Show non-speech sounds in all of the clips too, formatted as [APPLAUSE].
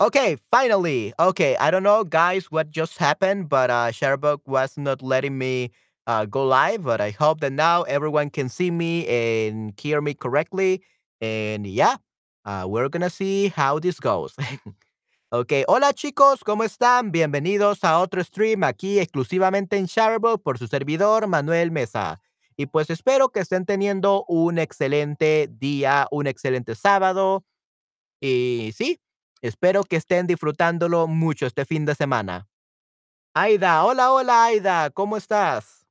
Okay, finally. Okay, I don't know, guys, what just happened, but uh, Shutterbug was not letting me uh, go live. But I hope that now everyone can see me and hear me correctly. And yeah, uh, we're gonna see how this goes. [LAUGHS] ok, hola chicos, ¿cómo están? Bienvenidos a otro stream aquí exclusivamente en Shutterbug por su servidor Manuel Mesa. Y pues espero que estén teniendo un excelente día, un excelente sábado. Y sí, Espero que estén disfrutándolo mucho este fin de semana. Aida, hola, hola, Aida, ¿cómo estás?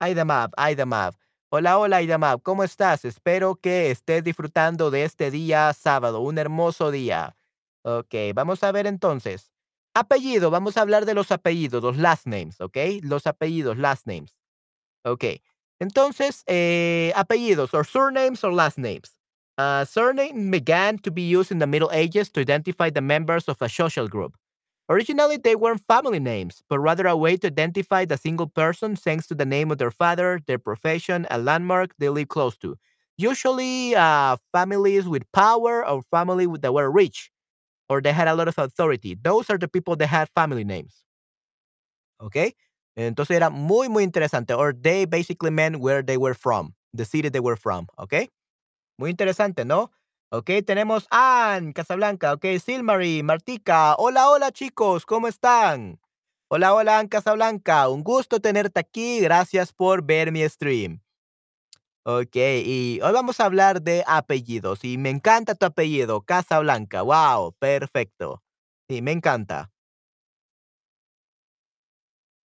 Aida Map, Aida Map. Hola, hola, Aida Map, ¿cómo estás? Espero que estés disfrutando de este día sábado, un hermoso día. Ok, vamos a ver entonces. Apellido, vamos a hablar de los apellidos, los last names, ¿ok? Los apellidos, last names. Ok, entonces, eh, apellidos, or surnames or last names. Uh, surname began to be used in the Middle Ages to identify the members of a social group. Originally, they weren't family names, but rather a way to identify the single person thanks to the name of their father, their profession, a landmark they live close to. Usually, uh, families with power or family that were rich or they had a lot of authority. Those are the people that had family names. Okay? Entonces era muy, muy interesante. Or they basically meant where they were from, the city they were from. Okay? Muy interesante, ¿no? Ok, tenemos Ann, Casablanca. Ok, Silmarie, Martica. Hola, hola, chicos, ¿cómo están? Hola, hola, Ann Casablanca. Un gusto tenerte aquí. Gracias por ver mi stream. Ok, y hoy vamos a hablar de apellidos. Y me encanta tu apellido, Casablanca. Wow, perfecto. Sí, me encanta.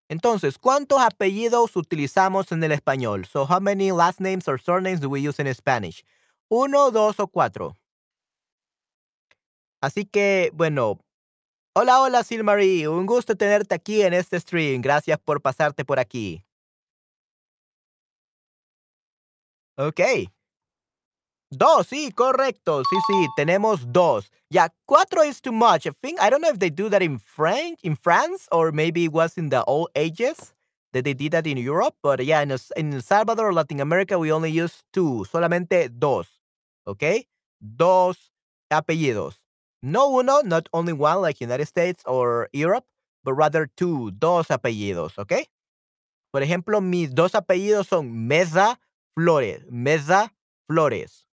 Entonces, ¿cuántos apellidos utilizamos en el español? So, how many last names or surnames do we use in Spanish? ¿Uno, dos o cuatro? Así que, bueno. Hola, hola, Silmarie. Un gusto tenerte aquí en este stream. Gracias por pasarte por aquí. Ok. Dos, sí, correcto. Sí, sí, tenemos dos. Yeah, cuatro is too much. I think I don't know if they do that in French, in France, or maybe it was in the old ages that they did that in Europe. But yeah, in, in El Salvador, Latin America, we only use two, solamente dos. Okay, dos apellidos. No uno, not only one like United States or Europe, but rather two, dos apellidos. Okay. Por ejemplo, mis dos apellidos son Mesa Flores. Mesa Flores.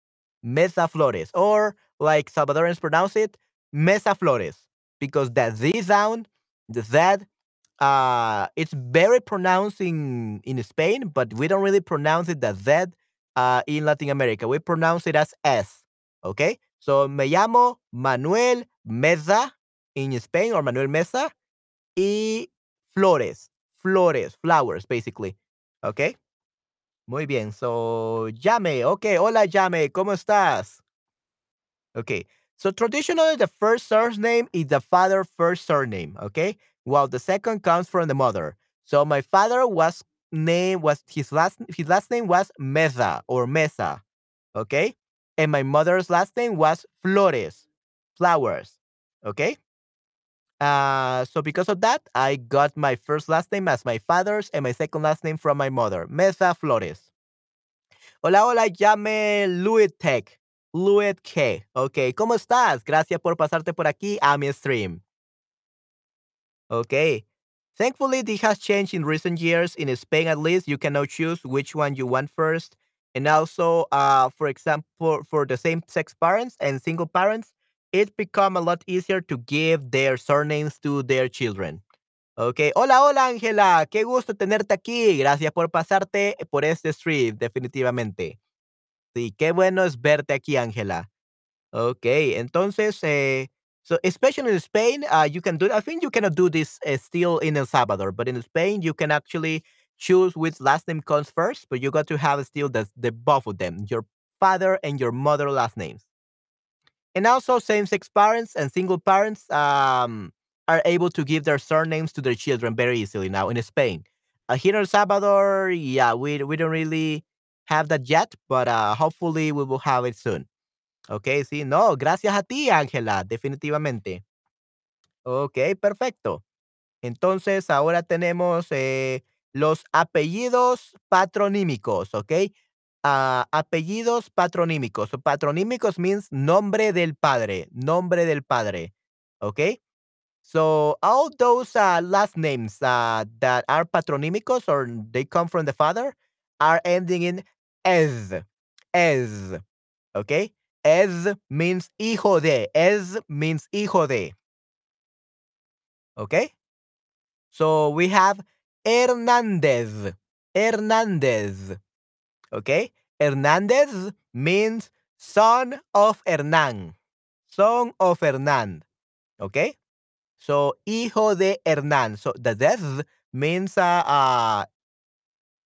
Mesa Flores, or like Salvadorans pronounce it, Mesa Flores, because that Z sound, the Z, uh, it's very pronounced in, in Spain, but we don't really pronounce it the Z uh, in Latin America. We pronounce it as S. Okay? So me llamo Manuel Mesa in Spain, or Manuel Mesa, y Flores. Flores, flowers, basically. Okay? Muy bien. So, Yame. Okay. Hola, Yame. ¿Cómo estás? Okay. So, traditionally, the first surname is the father first surname. Okay. While the second comes from the mother. So, my father was name was his last his last name was Mesa or Mesa. Okay. And my mother's last name was Flores. Flowers. Okay. Uh, so because of that, I got my first last name as my father's and my second last name from my mother, Mesa Flores. Hola, hola, llame Luit Tech. Luit K. Ok, ¿cómo estás? Gracias por pasarte por aquí a mi stream. Ok. Thankfully, this has changed in recent years. In Spain, at least, you can now choose which one you want first. And also, uh, for example, for the same sex parents and single parents, it's become a lot easier to give their surnames to their children. Ok, hola, hola Ángela, qué gusto tenerte aquí. Gracias por pasarte por este stream, definitivamente. Sí, qué bueno es verte aquí, Ángela. Ok, entonces, eh, so especially in Spain, uh, you can do. I think you cannot do this uh, still in El Salvador, but in Spain, you can actually choose which last name comes first, but you got to have still the, the both of them, your father and your mother last names. And also, same-sex parents and single parents um, are able to give their surnames to their children very easily now in Spain. Uh, here in El Salvador, yeah, we we don't really have that yet, but uh, hopefully we will have it soon. Ok, sí, no, gracias a ti, Ángela, definitivamente. Ok, perfecto. Entonces, ahora tenemos eh, los apellidos patronímicos, ¿ok? uh, apellidos patronímicos. Patronímicos means nombre del padre, nombre del padre. Okay? So all those uh, last names uh, that are patronímicos or they come from the father are ending in es. Es. Okay? Es means hijo de. Es means hijo de. Okay? So we have Hernandez. Hernandez. Okay? Hernandez means son of Hernán. Son of Hernán. Okay? So, hijo de Hernán. So, the des means uh, uh,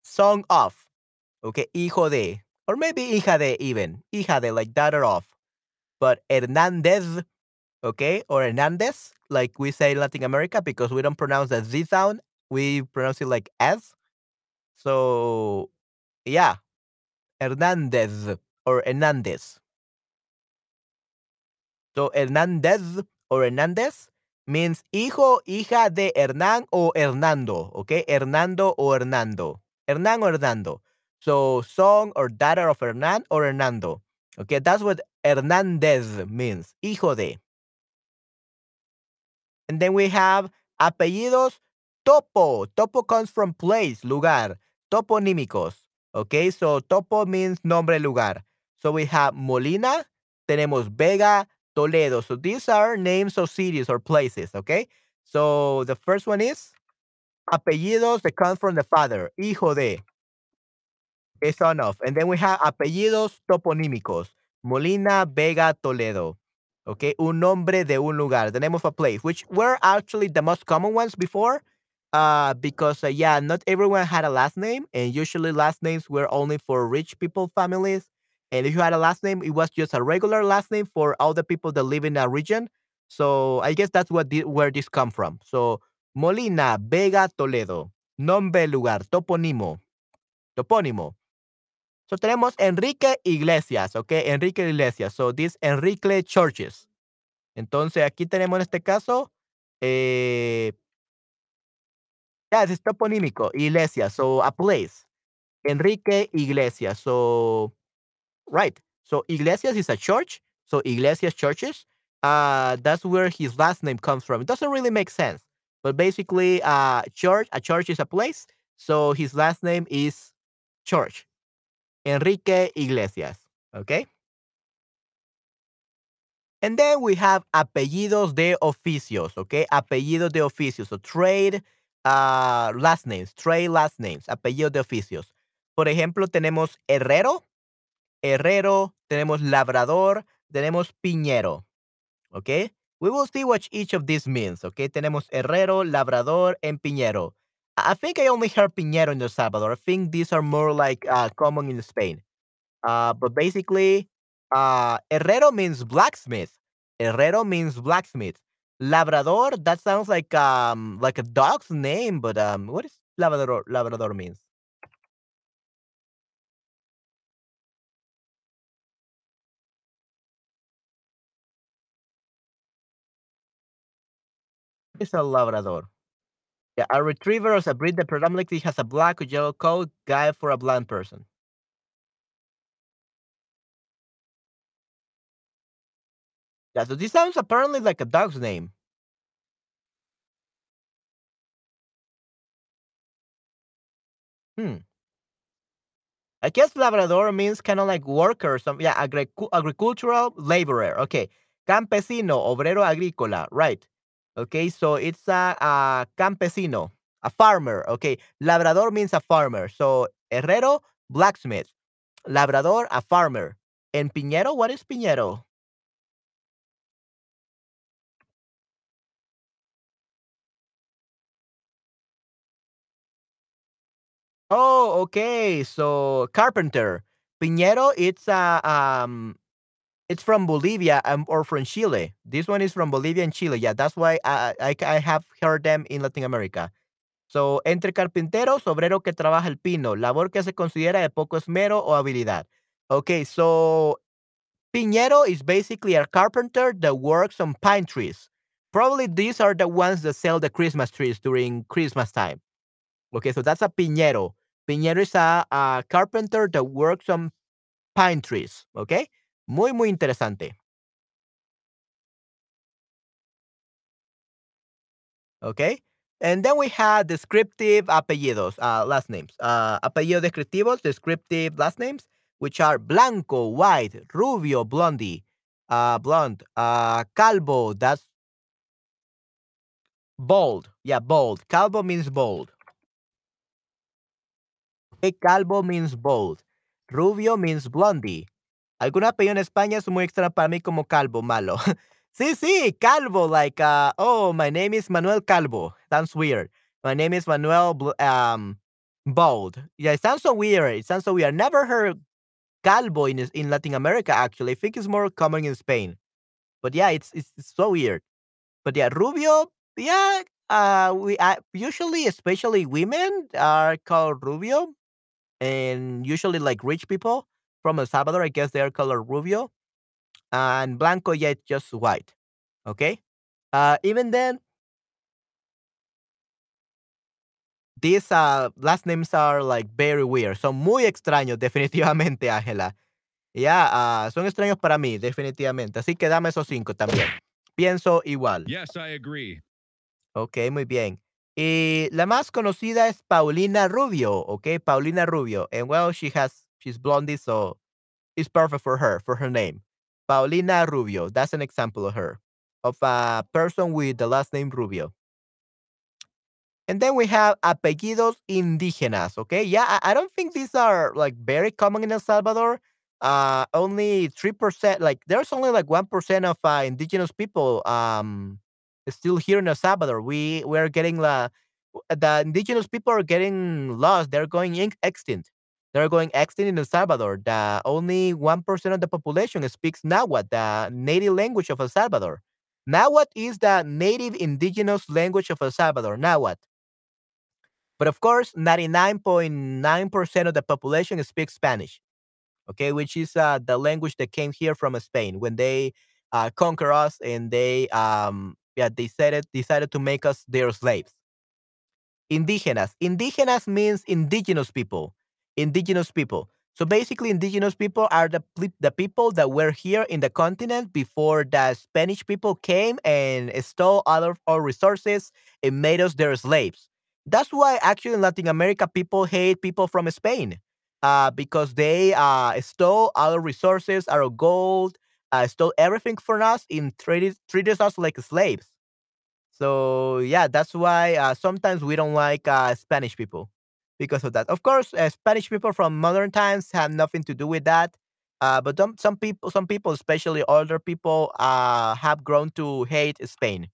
son of. Okay? Hijo de. Or maybe hija de even. Hija de, like daughter of. But Hernandez, okay? Or Hernandez, like we say in Latin America, because we don't pronounce the Z sound. We pronounce it like S. So, yeah. Hernandez or Hernandez. So Hernandez or Hernandez means hijo, hija de Hernán o Hernando. Okay, Hernando o Hernando. Hernán or Hernando. So son or daughter of Hernán or Hernando. Okay, that's what Hernandez means. Hijo de. And then we have apellidos topo. Topo comes from place, lugar. Toponímicos. Okay, so topo means nombre lugar. So we have Molina, tenemos Vega, Toledo. So these are names of cities or places, okay? So the first one is apellidos that come from the father, hijo de, a son of. And then we have apellidos toponímicos, Molina, Vega, Toledo. Okay, un nombre de un lugar, the name of a place, which were actually the most common ones before. Uh, because uh, yeah, not everyone had a last name, and usually last names were only for rich people families. And if you had a last name, it was just a regular last name for all the people that live in a region. So I guess that's what the, where this come from. So Molina, Vega, Toledo, nombre, lugar, topónimo, topónimo. So tenemos Enrique Iglesias, okay, Enrique Iglesias. So this Enrique Churches. Entonces aquí tenemos en este caso, eh, yeah, it's toponímico, Iglesias, so a place. Enrique Iglesias. So Right. So Iglesias is a church. So Iglesias churches. Uh, that's where his last name comes from. It doesn't really make sense, but basically, uh, church. A church is a place. So his last name is Church. Enrique Iglesias. Okay. And then we have apellidos de oficios. Okay. Apellidos de oficios. So trade uh, last names. Trade last names. Apellidos de oficios. Por ejemplo, tenemos Herrero. herrero, tenemos labrador, tenemos piñero. Okay? We will see what each of these means. Okay? Tenemos herrero, labrador, and piñero. I think I only heard piñero in El Salvador. I think these are more like uh, common in Spain. Uh, but basically, uh, herrero means blacksmith. Herrero means blacksmith. Labrador, that sounds like um like a dog's name, but um, what is labrador? Labrador means. is a Labrador? Yeah, a retriever is a breed that predominantly has a black or yellow coat, guide for a blind person. Yeah, so this sounds apparently like a dog's name. Hmm. I guess Labrador means kind of like worker, some yeah, agric- agricultural laborer. Okay, campesino, obrero agrícola, right? Okay, so it's a, a campesino, a farmer. Okay, labrador means a farmer. So herrero, blacksmith. Labrador, a farmer. And piñero, what is piñero? Oh, okay. So carpenter. Piñero, it's a um it's from Bolivia um, or from Chile. This one is from Bolivia and Chile. Yeah, that's why I, I, I have heard them in Latin America. So, entre carpinteros, obrero que trabaja el pino, labor que se considera de poco esmero o habilidad. Okay, so piñero is basically a carpenter that works on pine trees. Probably these are the ones that sell the Christmas trees during Christmas time. Okay, so that's a piñero. Piñero is a, a carpenter that works on pine trees. Okay? Muy, muy interesante. Okay? And then we had descriptive apellidos, uh, last names. Uh, apellidos descriptivos, descriptive last names, which are blanco, white, rubio, blondie, uh, blonde, uh, calvo, that's bold. Yeah, bold. Calvo means bold. Okay, calvo means bold. Rubio means blondie. Algunos apellidos en España es muy extraños para mí como calvo, malo. [LAUGHS] sí, sí, calvo, like, uh, oh, my name is Manuel Calvo. Sounds weird. My name is Manuel um, Bold. Yeah, it sounds so weird. It sounds so weird. Never heard calvo in in Latin America. Actually, I think it's more common in Spain. But yeah, it's it's, it's so weird. But yeah, Rubio. Yeah, uh, we uh, usually, especially women, are called Rubio, and usually like rich people from El Salvador, I guess they are called Rubio, and Blanco, yeah, it's just white. Okay. Uh, even then, these uh last names are like very weird. Son muy extraños, [LAUGHS] definitivamente, Ángela. Ya, ah, son extraños para mí, definitivamente. Así que dame esos cinco también. Pienso igual. Yes, I agree. Ok, muy bien. Y la más conocida es Paulina Rubio, ok, Paulina Rubio. And well, she has, she's blondie, so it's perfect for her, for her name. Paulina Rubio, that's an example of her, of a person with the last name Rubio. And then we have apellidos indígenas, okay? Yeah, I, I don't think these are like very common in El Salvador. Uh, only 3%, like there's only like 1% of uh, indigenous people um still here in El Salvador. We we're getting la the indigenous people are getting lost. They're going extinct. They're going extinct in El Salvador. The only 1% of the population speaks Nahuatl, the native language of El Salvador. Nahuatl is the native indigenous language of El Salvador, Nahuatl. But of course, 99.9% of the population speaks Spanish, okay, which is uh, the language that came here from Spain when they uh, conquer us and they um yeah decided decided to make us their slaves. Indígenas. Indígenas means indigenous people. Indigenous people. So basically, indigenous people are the the people that were here in the continent before the Spanish people came and stole all of our resources and made us their slaves. That's why actually in Latin America people hate people from Spain, uh, because they uh, stole our resources, our gold, uh, stole everything from us and treated treated us like slaves. So yeah, that's why uh, sometimes we don't like uh, Spanish people because of that. Of course, uh, Spanish people from modern times have nothing to do with that. Uh, but some, some people, some people, especially older people, uh, have grown to hate Spain.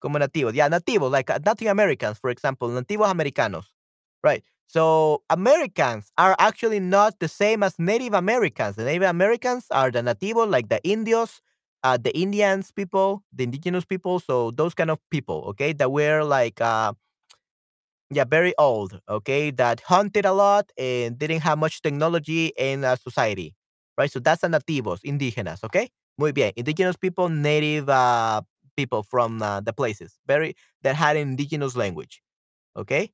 Como nativos, yeah, nativos, like uh, Native Americans, for example, nativos americanos, right? So Americans are actually not the same as Native Americans. The Native Americans are the nativos, like the Indios, uh, the Indians people, the indigenous people. So those kind of people, okay, that were like, uh, yeah, very old, okay, that hunted a lot and didn't have much technology in uh, society, right? So that's the nativos, indígenas, okay? Muy bien. Indigenous people, native uh, people from uh, the places, very that had indigenous language, okay?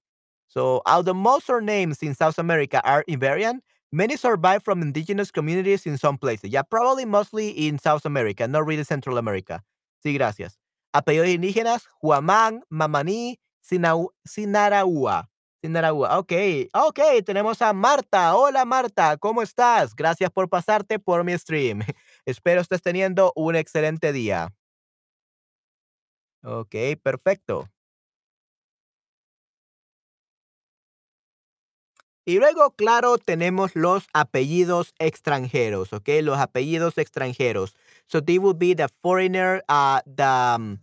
So, although most our names in South America are Iberian, many survive from indigenous communities in some places. Yeah, probably mostly in South America, not really Central America. Sí, gracias. Apellidos indígenas, Huamán, Mamaní, Sinau- Sinaraúa. Sinaraúa. Ok, ok, tenemos a Marta. Hola Marta, ¿cómo estás? Gracias por pasarte por mi stream. [LAUGHS] Espero estés teniendo un excelente día. Ok, perfecto. Y luego, claro, tenemos los apellidos extranjeros, ¿ok? Los apellidos extranjeros. So they would be the foreigner, uh, the, um,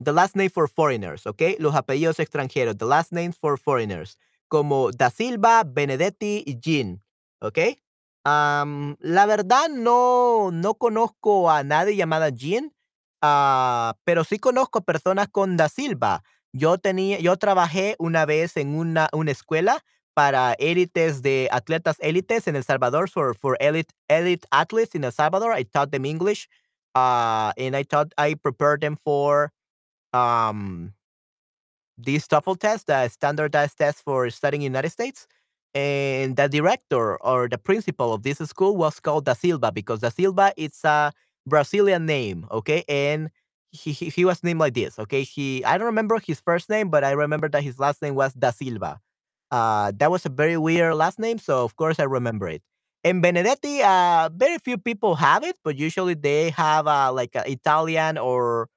the last name for foreigners, ¿ok? Los apellidos extranjeros, the last names for foreigners, como Da Silva, Benedetti y Jean, ¿ok? La verdad no, no conozco a nadie llamada Jean, ah, pero sí conozco personas con Da Silva. Yo tenía, yo trabajé una vez en una, una escuela para élites de atletas élites en El Salvador, for, for elite, elite athletes in El Salvador. I taught them English, uh, and I taught, I prepared them for um, this TOEFL test, the standardized test for studying in the United States. and the director or the principal of this school was called Da Silva because Da Silva it's a Brazilian name, okay? And he, he, he was named like this, okay? He I don't remember his first name, but I remember that his last name was Da Silva. Uh, that was a very weird last name, so of course I remember it. And Benedetti, uh, very few people have it, but usually they have uh, like a Italian or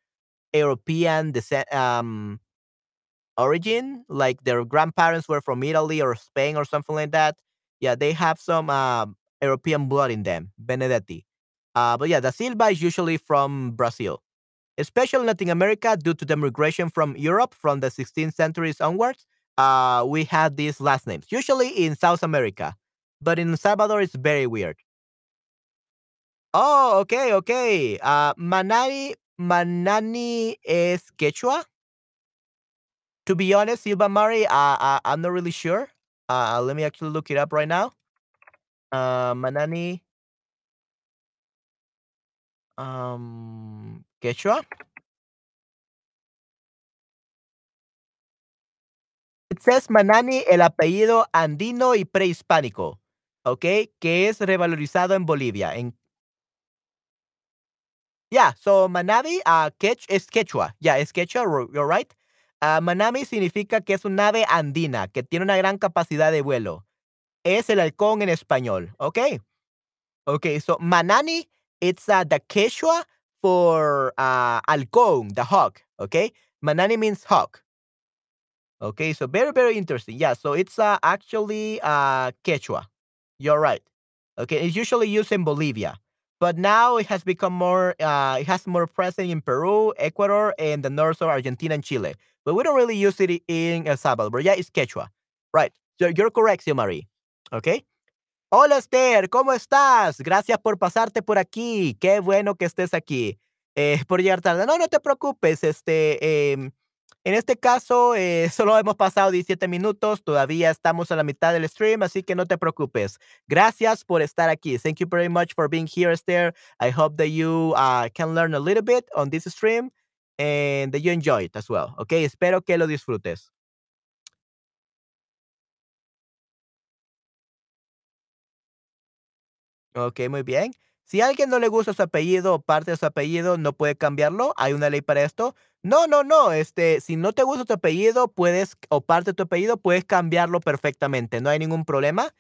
European descent, um, origin, like their grandparents were from Italy or Spain or something like that. Yeah, they have some um, European blood in them, Benedetti. Uh, but yeah, the Silva is usually from Brazil, especially Latin America due to the migration from Europe from the 16th centuries onwards. Uh, we had these last names, usually in South America, but in Salvador it's very weird. Oh, okay, okay. Uh, Mamani, Manani is Quechua. To be honest, Silva Mari, uh, uh, I'm not really sure. Uh, let me actually look it up right now. Uh, Manani, um, Quechua. It says Manani, el apellido andino y prehispánico, okay, que es revalorizado en Bolivia. En yeah, so Manabi, uh, Quech es Quechua. Yeah, es Quechua. You're right. Uh, Manami significa que es un ave andina que tiene una gran capacidad de vuelo. Es el halcón en español. Okay. Okay, so Manani, it's uh, the Quechua for uh, halcón, the hawk. Okay, Manani means hawk. Okay, so very very interesting. Yeah, so it's uh, actually uh, Quechua. You're right. Okay, it's usually used in Bolivia, but now it has become more. Uh, it has more presence in Peru, Ecuador, and the north of Argentina and Chile. But we don't really use it in El Salvador. But yeah, it's Quechua. Right. So you're correct, Marie. Okay. Hola Esther, ¿cómo estás? Gracias por pasarte por aquí. Qué bueno que estés aquí. Eh, por llegar tarde. No, no te preocupes. Este, em, en este caso, eh, [LAUGHS] solo hemos pasado 17 minutos. Todavía estamos a la mitad del stream, así que no te preocupes. Gracias por estar aquí. Thank you very much for being here, Esther. I hope that you uh, can learn a little bit on this stream and that you enjoy it as well. Okay, espero que lo disfrutes. Ok, muy bien. Si a alguien no le gusta su apellido o parte de su apellido, no puede cambiarlo. Hay una ley para esto. No, no, no. Este, si no te gusta tu apellido, puedes, o parte de tu apellido, puedes cambiarlo perfectamente. No hay ningún problema.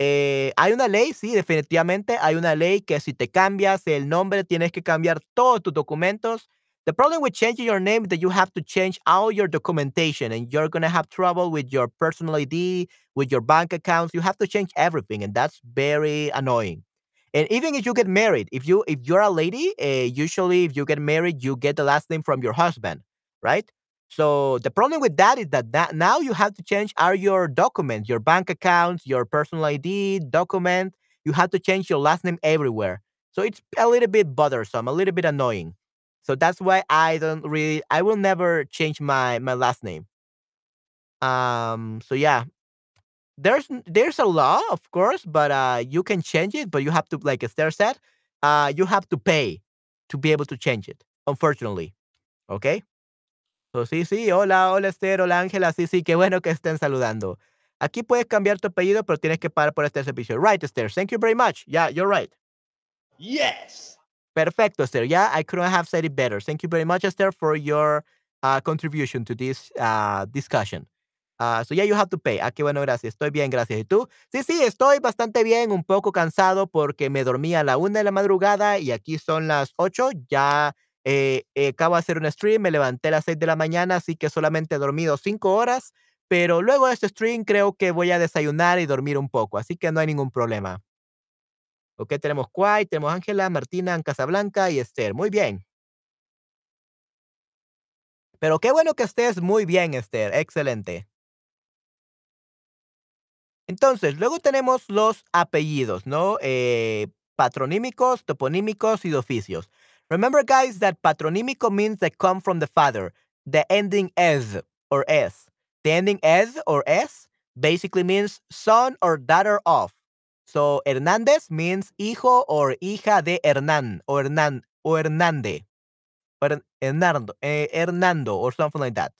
Eh, hay una ley, sí, definitivamente. Hay una ley que si te cambias el nombre, tienes que cambiar todos tus documentos. The problem with changing your name is that you have to change all your documentation and you're going to have trouble with your personal ID, with your bank accounts. You have to change everything, and that's very annoying. And even if you get married, if you if you're a lady, uh, usually if you get married, you get the last name from your husband, right? So the problem with that is that, that now you have to change all your documents, your bank accounts, your personal ID document. You have to change your last name everywhere. So it's a little bit bothersome, a little bit annoying. So that's why I don't really, I will never change my my last name. Um. So yeah, there's there's a law, of course, but uh, you can change it, but you have to, like Esther said, uh, you have to pay to be able to change it. Unfortunately, okay. So sí, sí. Hola, hola Esther, hola Ángela. Sí, sí. Qué bueno que estén saludando. Aquí puedes cambiar tu apellido, pero tienes que pagar por este servicio. Right, Esther. Thank you very much. Yeah, you're right. Yes. Perfecto, Esther. Yeah, I couldn't have said it better. Thank you very much, Esther, for your uh, contribution to this uh, discussion. Ah, so yeah, you have to pay. Ah, qué bueno, gracias. Estoy bien, gracias. ¿Y tú? Sí, sí, estoy bastante bien, un poco cansado porque me dormí a la una de la madrugada y aquí son las ocho. Ya eh, eh, acabo de hacer un stream, me levanté a las seis de la mañana, así que solamente he dormido cinco horas. Pero luego de este stream creo que voy a desayunar y dormir un poco, así que no hay ningún problema. Ok, tenemos Kwai, tenemos Ángela, Martina, Casablanca y Esther. Muy bien. Pero qué bueno que estés muy bien, Esther. Excelente. Entonces, luego tenemos los apellidos, ¿no? Eh, patronímicos, toponímicos y de oficios. Remember, guys, that patronímico means they come from the father. The ending es or s. The ending es or s basically means son or daughter of. So, Hernández means hijo or hija de Hernán o Hernán. Or Hernando, eh, Hernando or something like that.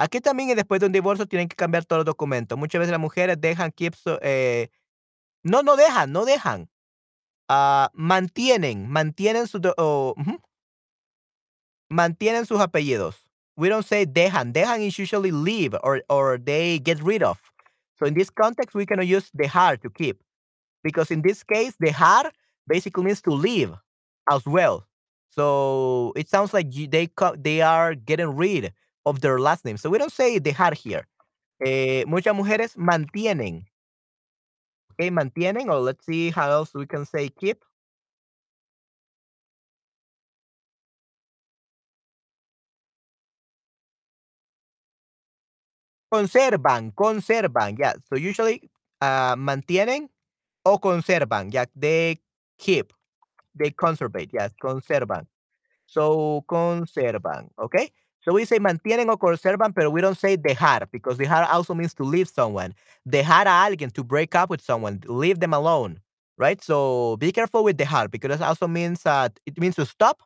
Aquí también, después de un divorcio, tienen que cambiar todos los documentos. Muchas veces las mujeres dejan keep, eh, no, no dejan, no dejan. Ah, mantienen, mantienen su, oh, mantienen sus apellidos. We don't say dejan. Dejan is usually leave or, or they get rid of. So in this context, we cannot use dejar to keep. Because in this case, dejar basically means to leave as well. So it sounds like they they are getting rid of their last name. So we don't say dejar here. Eh, muchas mujeres mantienen. Okay, mantienen, or let's see how else we can say keep. Conservan, conservan, yeah. So usually uh, mantienen o conservan, yeah. They keep, they conservate, yes, conservan. So conservan, okay? So we say mantienen o conservan, pero we don't say dejar because dejar also means to leave someone. Dejar a alguien to break up with someone, leave them alone, right? So be careful with dejar because it also means uh, it means to stop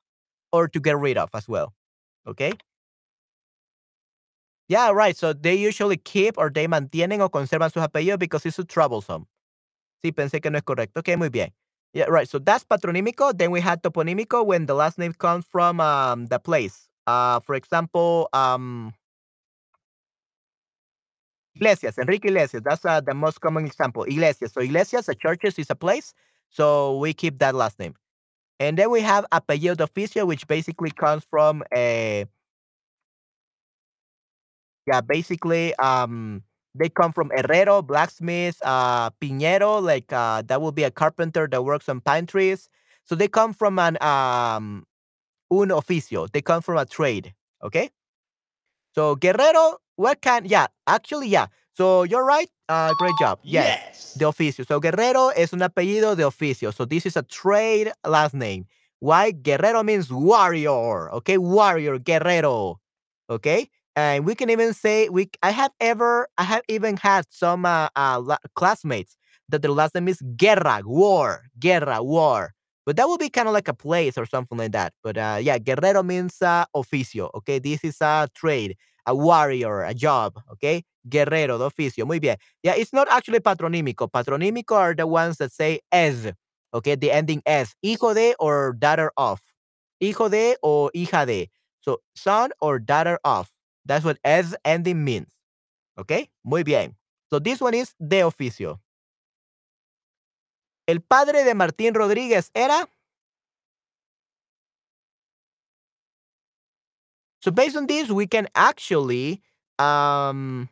or to get rid of as well. Okay? Yeah, right. So they usually keep or they mantienen o conservan sus apellidos because it's too troublesome. Sí, pensé que no es correcto. Okay, muy bien. Yeah, right. So that's patronímico. Then we had toponímico when the last name comes from um, the place. Uh, for example, um, Iglesias, Enrique Iglesias. That's uh, the most common example. Iglesias. So Iglesias, a churches is a place. So we keep that last name. And then we have apellido oficio, which basically comes from a yeah, basically, um, they come from herrero, blacksmith, uh, piñero, like uh, that would be a carpenter that works on pine trees. So they come from an um, un oficio. They come from a trade. Okay. So guerrero, what can? Yeah, actually, yeah. So you're right. Uh, great job. Yes. Yes. De oficio. So guerrero es un apellido de oficio. So this is a trade last name. Why? Guerrero means warrior. Okay, warrior, guerrero. Okay and we can even say we i have ever i have even had some uh, uh, classmates that their last name is guerra war guerra war but that would be kind of like a place or something like that but uh, yeah guerrero means uh, oficio okay this is a trade a warrior a job okay guerrero de oficio muy bien yeah it's not actually patronímico patronímico are the ones that say es okay the ending es hijo de or daughter of hijo de or hija de so son or daughter of that's what es ending means. Okay? Muy bien. So this one is de oficio. El padre de Martín Rodríguez era. So based on this, we can actually um,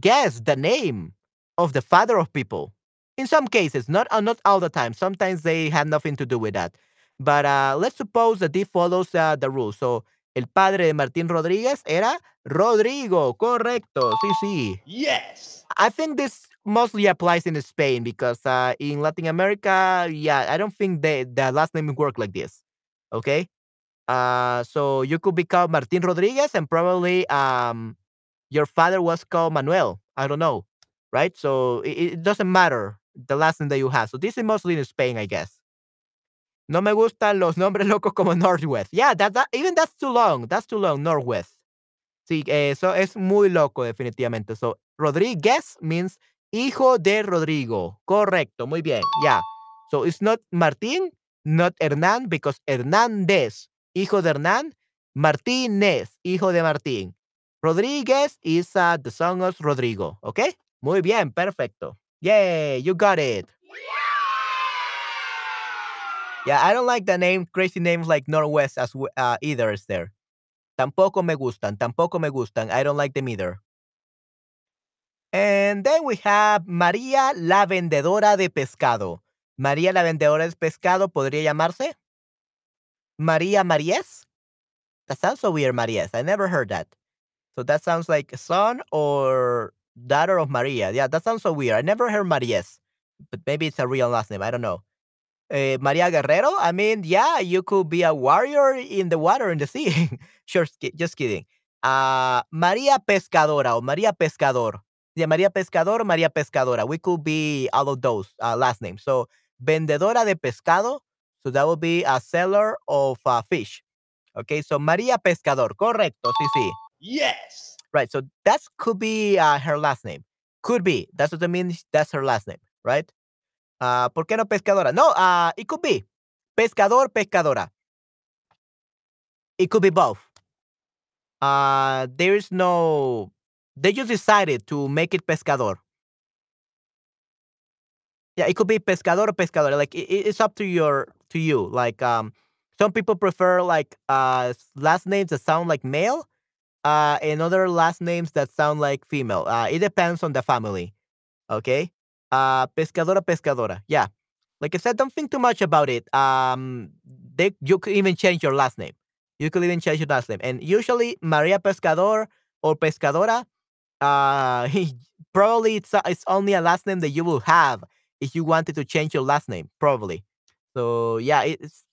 guess the name of the father of people. In some cases, not uh, not all the time. Sometimes they have nothing to do with that. But uh, let's suppose that this follows uh, the rule. So El padre de Martín Rodríguez era Rodrigo. Correcto. Sí, sí. Yes. I think this mostly applies in Spain because uh, in Latin America, yeah, I don't think they, the last name work like this. Okay. Uh, so you could be called Martin Rodriguez and probably um, your father was called Manuel. I don't know. Right. So it, it doesn't matter the last name that you have. So this is mostly in Spain, I guess. No me gustan los nombres [LAUGHS] locos como Northwest. Yeah, that, that, even that's too long. That's too long, Northwest. Sí, eso es muy loco, definitivamente. So, Rodríguez means hijo de Rodrigo. Correcto, muy bien. Yeah. So, it's not Martín, not Hernán, because Hernández, hijo de Hernán. Martínez, hijo de Martín. Rodríguez is uh, the son of Rodrigo. Okay? Muy bien, perfecto. Yay, you got it. Yeah, I don't like the name, crazy names like Northwest as uh, either is there. Tampoco me gustan, tampoco me gustan. I don't like them either. And then we have María la vendedora de pescado. María la vendedora de pescado podría llamarse María Marías. That sounds so weird, Marías. I never heard that. So that sounds like son or daughter of Maria. Yeah, that sounds so weird. I never heard Marías, but maybe it's a real last name. I don't know. Uh, Maria Guerrero. I mean, yeah, you could be a warrior in the water in the sea. [LAUGHS] sure, just kidding. Uh, Maria Pescadora or Maria Pescador. Yeah, Maria Pescador, Maria Pescadora. We could be all of those uh, last names. So, vendedora de pescado. So that would be a seller of uh, fish. Okay, so Maria Pescador. Correcto, sí, sí. Yes. Right. So that could be uh, her last name. Could be. That's what I mean. That's her last name, right? Uh, ¿Por qué no pescadora? No, uh, it could be pescador, pescadora. It could be both. Uh, there is no. They just decided to make it pescador. Yeah, it could be pescador or pescadora. Like it, it's up to your to you. Like um, some people prefer like uh last names that sound like male, uh, and other last names that sound like female. Uh, it depends on the family. Okay. Uh, pescadora, pescadora. Yeah. Like I said, don't think too much about it. Um, they you could even change your last name. You could even change your last name, and usually Maria Pescador or Pescadora. Uh, [LAUGHS] probably it's it's only a last name that you will have if you wanted to change your last name. Probably. So yeah, it's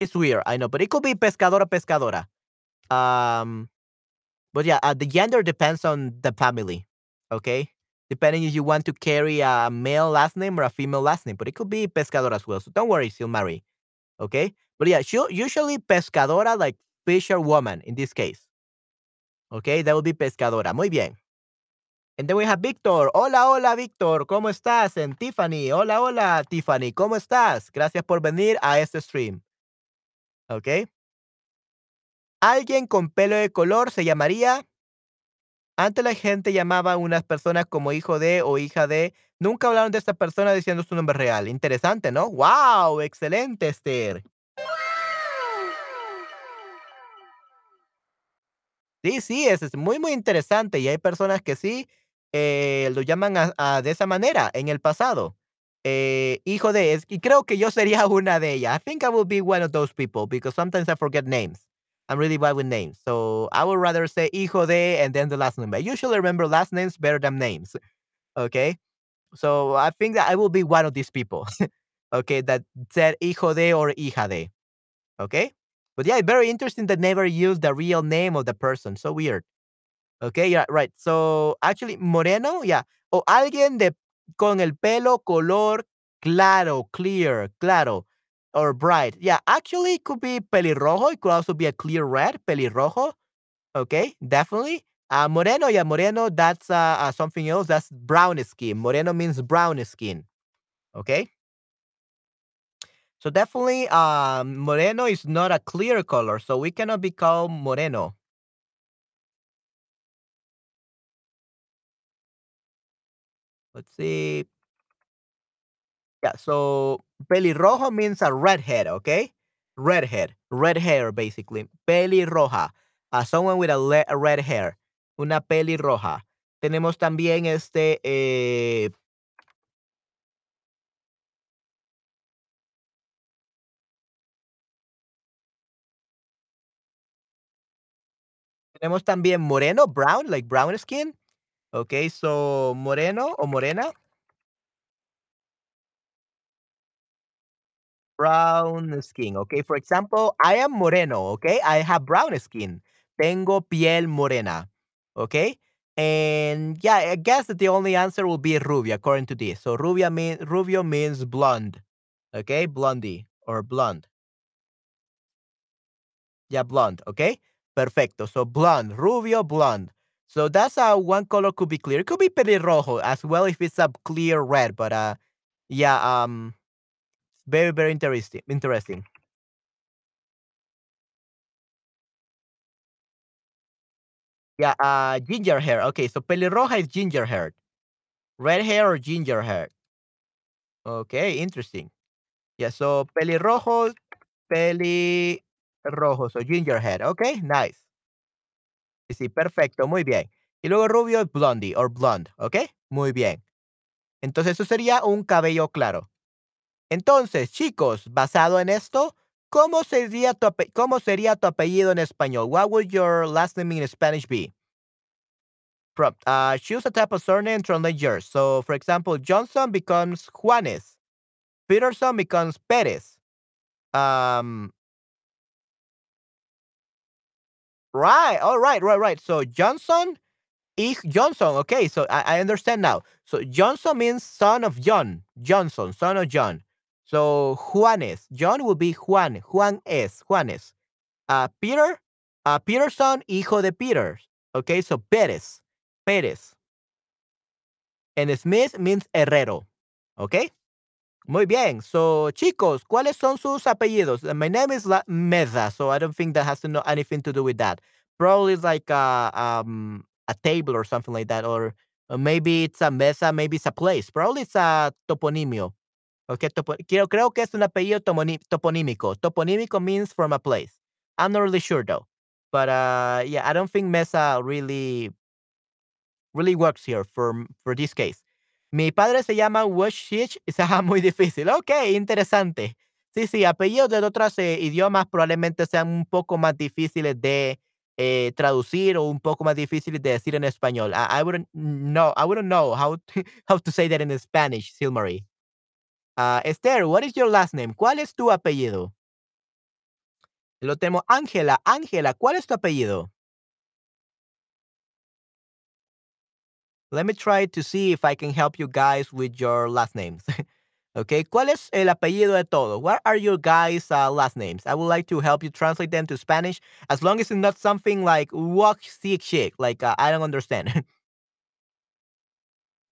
it's weird. I know, but it could be Pescadora, Pescadora. Um, but yeah, uh, the gender depends on the family. Okay depending if you want to carry a male last name or a female last name, but it could be pescadora as well. So don't worry, she'll marry. Okay. But yeah, she'll usually pescadora, like fisher woman in this case. Okay, that would be pescadora. Muy bien. And then we have Victor. Hola, hola, Victor. ¿Cómo estás? And Tiffany. Hola, hola, Tiffany. ¿Cómo estás? Gracias por venir a este stream. Ok. Alguien con pelo de color se llamaría antes la gente llamaba a unas personas como hijo de o hija de. Nunca hablaron de esta persona diciendo su nombre real. Interesante, ¿no? ¡Wow! Excelente, Esther. Sí, sí, es, es muy, muy interesante. Y hay personas que sí eh, lo llaman a, de esa manera en el pasado. Eh, hijo de, y creo que yo sería [LAUGHS] una de ellas. I think I will be one of those people because sometimes I forget names. I'm really bad with names. So I would rather say hijo de and then the last name. I usually remember last names better than names. Okay. So I think that I will be one of these people. [LAUGHS] okay. That said hijo de or hija de. Okay. But yeah, very interesting that never used the real name of the person. So weird. Okay. Yeah. Right. So actually, moreno. Yeah. O alguien de con el pelo color claro, clear, claro or bright. Yeah, actually, it could be pelirrojo. It could also be a clear red, pelirrojo. Okay, definitely. Uh, moreno, yeah, moreno, that's uh, uh, something else. That's brown skin. Moreno means brown skin. Okay. So definitely, um, moreno is not a clear color, so we cannot be called moreno. Let's see. Yeah, so pelirrojo means a redhead, okay? Redhead, red hair, basically. Pelirroja, uh, someone with a, red hair. Una pelirroja. Tenemos también este. Eh, tenemos también moreno, brown, like brown skin. Okay, so moreno or morena brown skin, okay? For example, I am moreno, okay? I have brown skin. Tengo piel morena, okay? And yeah, I guess that the only answer will be rubia according to this. So rubia mean rubio means blonde, okay? Blondie or blonde. Yeah, blonde, okay? Perfecto. So blonde, rubio, blonde. So that's how one color could be clear. It could be pelirrojo as well if it's a clear red, but uh yeah, um very, very interesting. Interesting. Yeah, uh, ginger hair. Okay, so pelirroja is ginger hair. Red hair or ginger hair. Okay, interesting. Yeah, so pelirrojo, pelirrojo, so ginger hair. Okay, nice. Sí, perfecto, muy bien. Y luego rubio es blondie or blonde, ¿ok? Muy bien. Entonces eso sería un cabello claro. Entonces, chicos, basado en esto, ¿cómo sería tu, cómo sería tu apellido en español? What would your last name in Spanish be? Prompt. Uh, choose a type of surname translate yours. So, for example, Johnson becomes Juanes. Peterson becomes Perez. Um, right. All right. Right. Right. So Johnson Ich Johnson. Okay. So I, I understand now. So Johnson means son of John. Johnson, son of John. So Juanes, John will be Juan. Juan es Juanes. Uh, Peter, uh, Peterson, hijo de Peter. Okay, so Pérez. Pérez. And Smith means herrero. Okay? Muy bien. So, chicos, ¿cuáles son sus apellidos? My name is La Meza, so I don't think that has to know anything to do with that. Probably it's like a, um, a table or something like that, or, or maybe it's a mesa, maybe it's a place. Probably it's a toponimio. Okay, topo- creo, creo que es un apellido toponímico. Toponímico means from a place. I'm not really sure though. But uh, yeah, I don't think mesa really really works here for, for this case. Mi padre se llama Washich llama [LAUGHS] muy difícil. Ok, interesante. Sí, sí, apellidos de otros eh, idiomas probablemente sean un poco más difíciles de eh, traducir o un poco más difíciles de decir en español. I, I wouldn't know, I wouldn't know how to, [LAUGHS] how to say that in Spanish, Silmarie. Uh, Esther, what is your last name? ¿Cuál es tu apellido? Lo tenemos. Ángela, Ángela, ¿cuál es tu apellido? Let me try to see if I can help you guys with your last names. [LAUGHS] okay, ¿cuál es el apellido de todo? What are your guys' uh, last names? I would like to help you translate them to Spanish as long as it's not something like walk sick chick, like uh, I don't understand. [LAUGHS]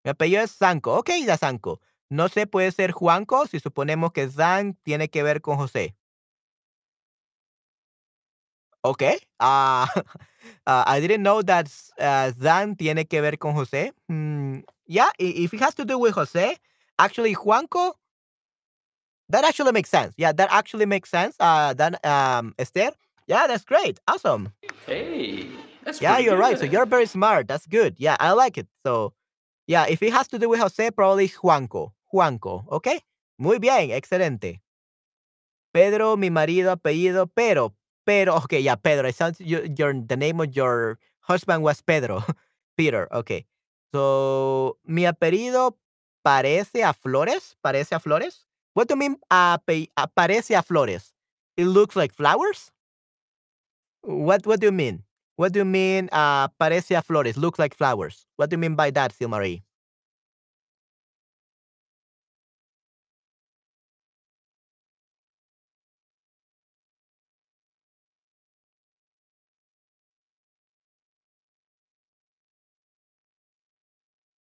Mi apellido es Sanco. Ok, ya Sanco. No sé, puede ser Juanco si suponemos que Zan tiene que ver con José. Okay. Uh, uh, [LAUGHS] I didn't know that uh, Zan tiene que ver con José. Hmm, yeah, i- if it has to do with José, actually Juanco, that actually makes sense. Yeah, that actually makes sense. Uh, then um, Esther, yeah, that's great. Awesome. Hey, that's Yeah, pretty you're right. So good. you're very smart. That's good. Yeah, I like it. So, yeah, if it has to do with José, probably Juanco. Juanco. Okay. Muy bien. Excelente. Pedro, mi marido, apellido, pero, pero, okay, yeah, Pedro. It sounds your, your the name of your husband was Pedro, [LAUGHS] Peter. Okay, so mi apellido parece a Flores. Parece a Flores. What do you mean? A- parece a Flores. It looks like flowers. What What do you mean? What do you mean? Uh, parece a Flores. Looks like flowers. What do you mean by that, Silmarie?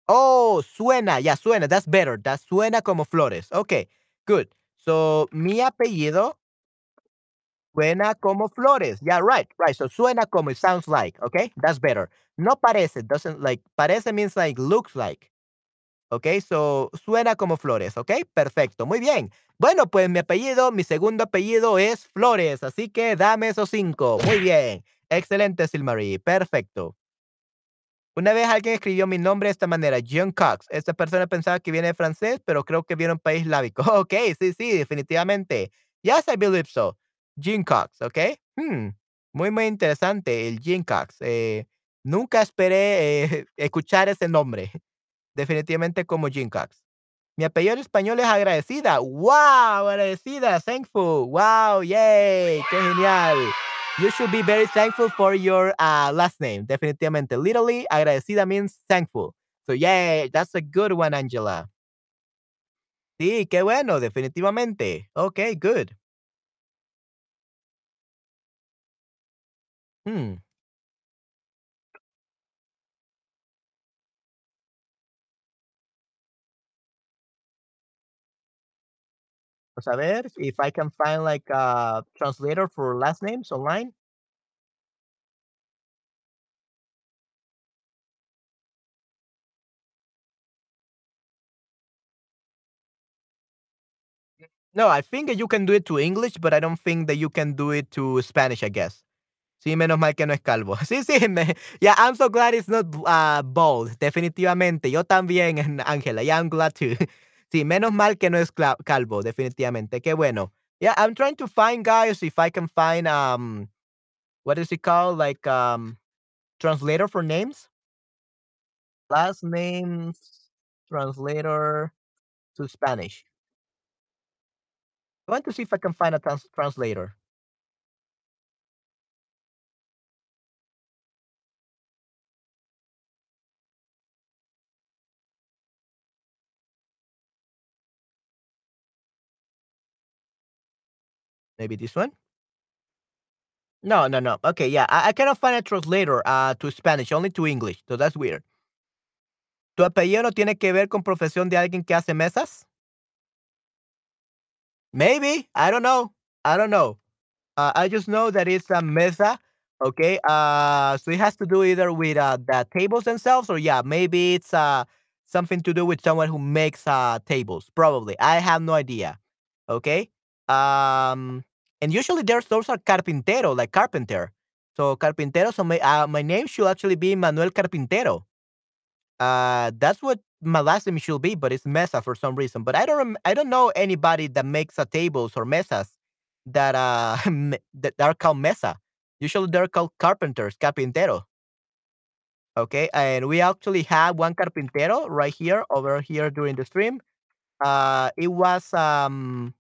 Oh, suena, ya suena. That's better. That suena como flores. Okay, good. So, mi apellido suena como flores. Yeah, right, right. So, suena como it sounds like. Okay, that's better. No parece. Doesn't like. Parece means like looks like. Okay, so suena como flores. Okay, perfecto. Muy bien. Bueno, pues mi apellido, mi segundo apellido es Flores. Así que dame esos cinco. Muy bien. Excelente, Silmarie. Perfecto. Una vez alguien escribió mi nombre de esta manera, John Cox. Esta persona pensaba que viene de francés, pero creo que viene de un país islámico. [LAUGHS] Ok, sí, sí, definitivamente. Yes, I believe so. Jim Cox, ¿ok? Hmm, Muy, muy interesante el Jim Cox. Eh, nunca esperé eh, [LAUGHS] escuchar ese nombre. [LAUGHS] Definitivamente como Jim Cox. Mi apellido en español es agradecida. ¡Wow! Agradecida, thankful. ¡Wow! ¡Yay! ¡Qué genial! You should be very thankful for your uh, last name. Definitivamente. Literally, agradecida means thankful. So, yay! That's a good one, Angela. Sí, qué bueno, definitivamente. Okay, good. Hmm. Pues a ver if I can find like a translator for last names online. No, I think that you can do it to English, but I don't think that you can do it to Spanish, I guess. Sí, menos mal que no es calvo. [LAUGHS] Sí, sí, me, yeah, I'm so glad it's not uh, bald. Definitivamente. Yo también, [LAUGHS] Ángela. Yeah, I'm glad too. [LAUGHS] Sí, menos mal que no es calvo, definitivamente. Qué bueno. Yeah, I'm trying to find guys if I can find um what is it called? Like um translator for names? Last names translator to Spanish. I want to see if I can find a trans- translator. Maybe this one? No, no, no. Okay, yeah, I, I cannot find a translator uh, to Spanish, only to English, so that's weird. ¿Tu apellido no tiene que ver con profesión de alguien que hace mesas? Maybe. I don't know. I don't know. Uh, I just know that it's a mesa. Okay. Uh, so it has to do either with uh, the tables themselves, or yeah, maybe it's uh something to do with someone who makes uh tables. Probably. I have no idea. Okay. Um, and usually there's those are carpintero, like carpenter. So carpintero. So my uh, my name should actually be Manuel Carpintero. Uh, that's what my last name should be, but it's Mesa for some reason. But I don't rem- I don't know anybody that makes uh, tables or mesas that uh [LAUGHS] that are called mesa. Usually they're called carpenters, carpintero. Okay, and we actually have one carpintero right here over here during the stream. Uh, it was um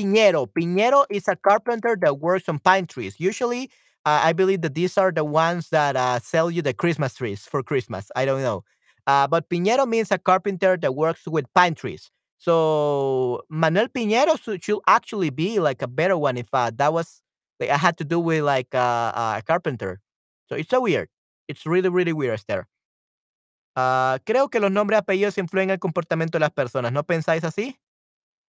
Piñero. Piñero is a carpenter that works on pine trees. Usually, uh, I believe that these are the ones that uh, sell you the Christmas trees for Christmas. I don't know. Uh, but Piñero means a carpenter that works with pine trees. So Manuel Piñero should, actually be like a better one if uh, that was like I had to do with like uh, a carpenter. So it's so weird. It's really, really weird, Esther. Creo que los nombres y apellidos influyen en el comportamiento de las personas. ¿No pensáis así?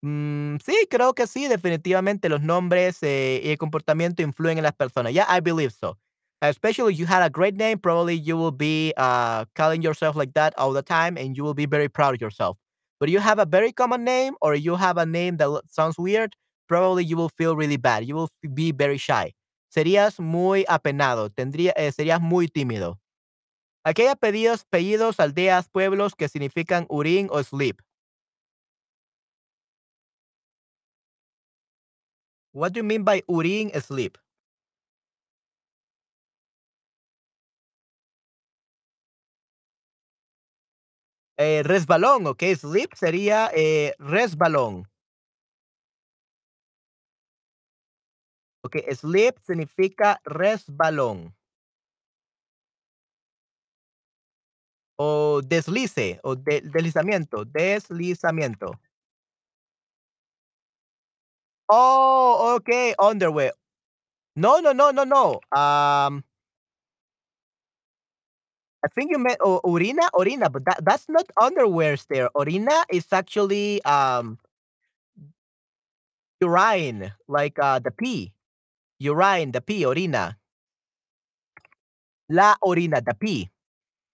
Mm, sí, creo que sí, definitivamente los nombres eh, y el comportamiento influyen en las personas. Yeah, I believe so. Especially if you had a great name, probably you will be uh, calling yourself like that all the time and you will be very proud of yourself. But you have a very common name or you have a name that sounds weird, probably you will feel really bad. You will be very shy. Serías muy apenado, tendría, eh, serías muy tímido. Aquí hay apellidos, aldeas, pueblos que significan urín o sleep. What do you mean by urín sleep? Eh, resbalón, ¿ok? Sleep sería eh, resbalón. Ok, sleep significa resbalón. O deslice, o de- deslizamiento, deslizamiento. Oh, okay, underwear. No, no, no, no, no. Um, I think you meant o- urina, orina, but that, that's not underwear there. Orina is actually um urine, like uh the pee. Urine, the pee, orina. La orina, the pee.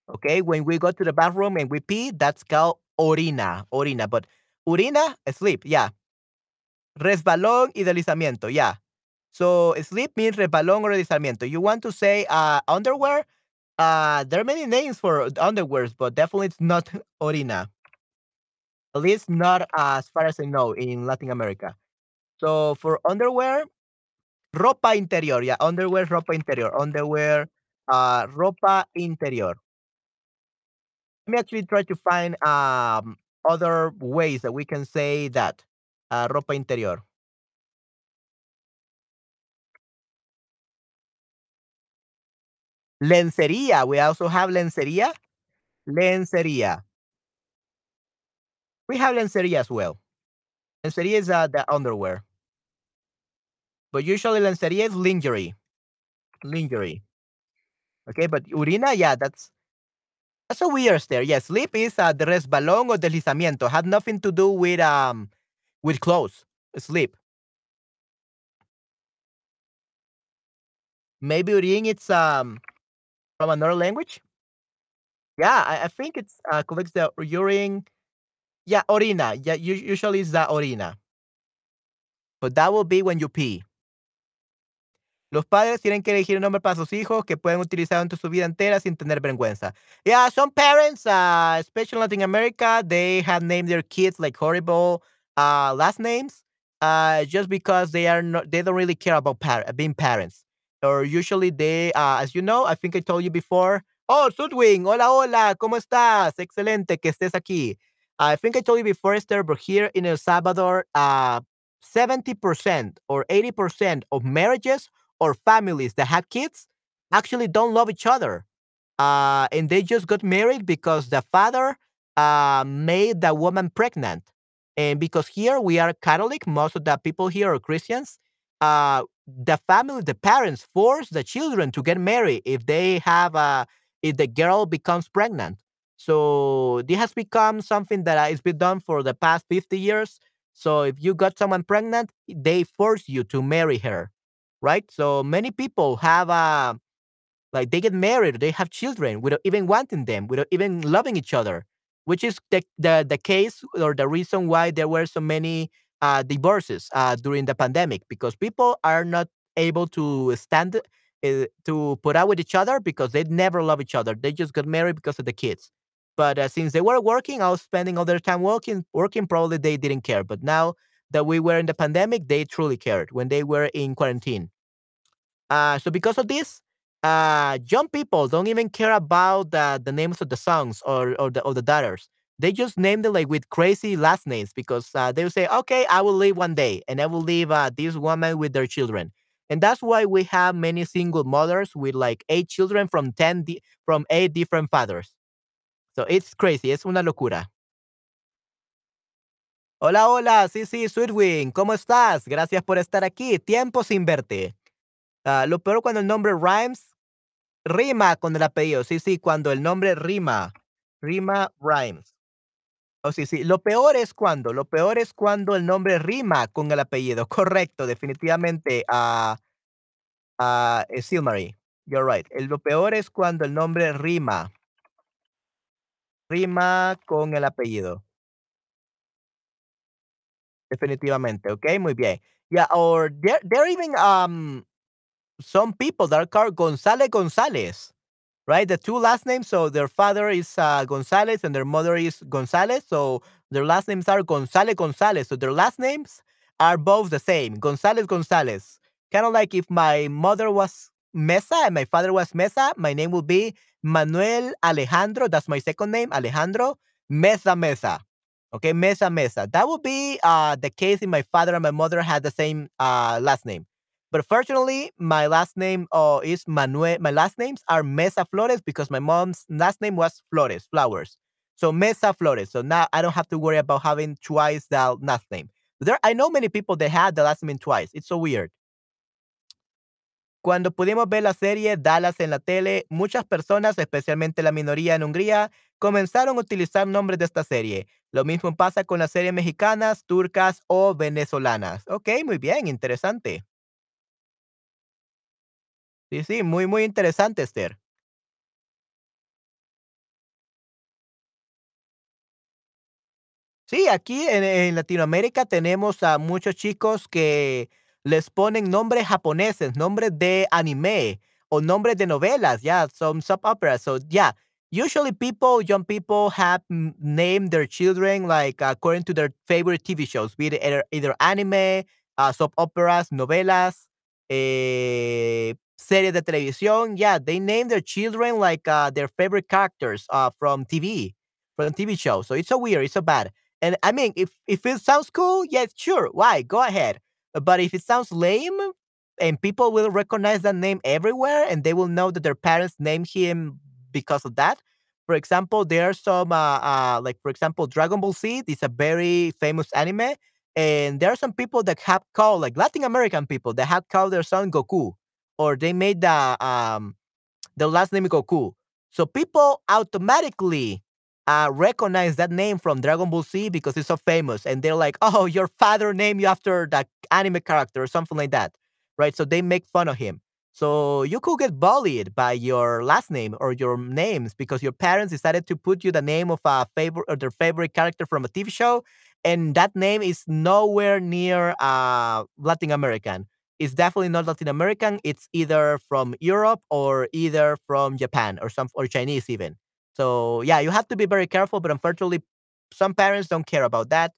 Okay, when we go to the bathroom and we pee, that's called orina, orina. But urina, sleep, yeah. Resbalón y deslizamiento, yeah. So slip means resbalón or deslizamiento. You want to say uh, underwear? Uh, there are many names for underwears, but definitely it's not [LAUGHS] orina. At least not as far as I know in Latin America. So for underwear, ropa interior. Yeah, underwear, ropa interior. Underwear, uh, ropa interior. Let me actually try to find um other ways that we can say that. Uh, ropa interior. Lencería. We also have lencería. Lencería. We have lencería as well. Lencería is uh, the underwear. But usually lencería is lingerie. Lingerie. Okay, but urina, yeah, that's that's a weird there. Yeah, sleep is uh, the resbalón or deslizamiento. Had nothing to do with um with clothes. Sleep. Maybe urin it's um from another language. Yeah, I, I think it's uh collects the urine. Yeah, orina. Yeah, usually it's the orina. But that will be when you pee. Los padres tienen que elegir un nombre para sus hijos que pueden utilizar durante su vida entera sin tener vergüenza. Yeah, some parents, uh, especially in Latin America, they have named their kids like horrible uh, last names, uh, just because they are not, they don't really care about par- being parents. Or usually they, uh, as you know, I think I told you before. Oh, Sudwing, hola, hola, ¿cómo estás? Excelente que estés aquí. I think I told you before, Esther, but here in El Salvador, uh, 70% or 80% of marriages or families that have kids actually don't love each other. Uh, and they just got married because the father uh, made the woman pregnant. And because here we are Catholic, most of the people here are Christians. Uh, the family, the parents force the children to get married if they have a if the girl becomes pregnant. So this has become something that has been done for the past 50 years. So if you got someone pregnant, they force you to marry her, right? So many people have a like they get married, they have children without even wanting them, without even loving each other, which is the the, the case or the reason why there were so many uh, divorces uh, during the pandemic because people are not able to stand uh, to put out with each other because they never love each other. They just got married because of the kids. But uh, since they were working, I was spending all their time working. Working, probably they didn't care. But now that we were in the pandemic, they truly cared when they were in quarantine. Uh, so because of this, uh, young people don't even care about the, the names of the songs or or the or the daughters. They just name them like with crazy last names because uh, they will say, "Okay, I will leave one day, and I will leave uh, this woman with their children." And that's why we have many single mothers with like eight children from ten di- from eight different fathers. So it's crazy. Es una locura. Hola, hola, sí, sí, Sweetwing, ¿cómo estás? Gracias por estar aquí. Tiempo sin verte. Ah, lo peor cuando el nombre rhymes, rima con el apellido. Sí, sí, cuando el nombre rima. Rima, rhymes. Oh, sí, sí. Lo peor es cuando, lo peor es cuando el nombre rima con el apellido. Correcto, definitivamente. Ah, ah, eh, Silmarie. You're right. El- lo peor es cuando el nombre rima, rima con el apellido. Definitivamente. Ok, muy bien. Yeah, or there, there even um some people that are called González González. right? The two last names. So their father is uh, Gonzalez and their mother is Gonzalez. So their last names are Gonzalez Gonzalez. So their last names are both the same Gonzalez Gonzalez. Kind of like if my mother was Mesa and my father was Mesa, my name would be Manuel Alejandro. That's my second name, Alejandro Mesa Mesa. Okay, Mesa Mesa. That would be uh, the case if my father and my mother had the same uh, last name. But fortunately, my last name uh, is Manuel. My last names are Mesa Flores because my mom's last name was Flores, flowers. So Mesa Flores. So now I don't have to worry about having twice the last name. There, I know many people that had the last name twice. It's so weird. Cuando pudimos ver la serie Dallas en la tele, muchas personas, especialmente la minoría en Hungría, comenzaron a utilizar nombres de esta serie. Lo mismo pasa con las series mexicanas, turcas o venezolanas. Ok, muy bien, interesante. Sí, sí, muy, muy interesante, Esther. Sí, aquí en, Latinoamérica tenemos a muchos chicos que les ponen nombres japoneses, nombres de anime o nombres de novelas, yeah, some soap operas. So yeah, usually people, young people, have named their children like according to their favorite TV shows, be it either, either anime, uh, soap operas, novelas, eh, series de televisión. Yeah, they name their children like uh, their favorite characters uh, from TV, from TV shows. So it's so weird, it's so bad. And I mean, if if it sounds cool, yes, sure, why? Go ahead. But if it sounds lame, and people will recognize that name everywhere, and they will know that their parents named him because of that. For example, there are some, uh, uh, like for example, Dragon Ball Z is a very famous anime, and there are some people that have called, like Latin American people, that have called their son Goku, or they made the um the last name Goku. So people automatically uh, recognize that name from Dragon Ball Z because it's so famous, and they're like, "Oh, your father named you after that anime character or something like that," right? So they make fun of him. So you could get bullied by your last name or your names because your parents decided to put you the name of a favorite or their favorite character from a TV show, and that name is nowhere near uh, Latin American. It's definitely not Latin American. It's either from Europe or either from Japan or some or Chinese even. So yeah, you have to be very careful. But unfortunately, some parents don't care about that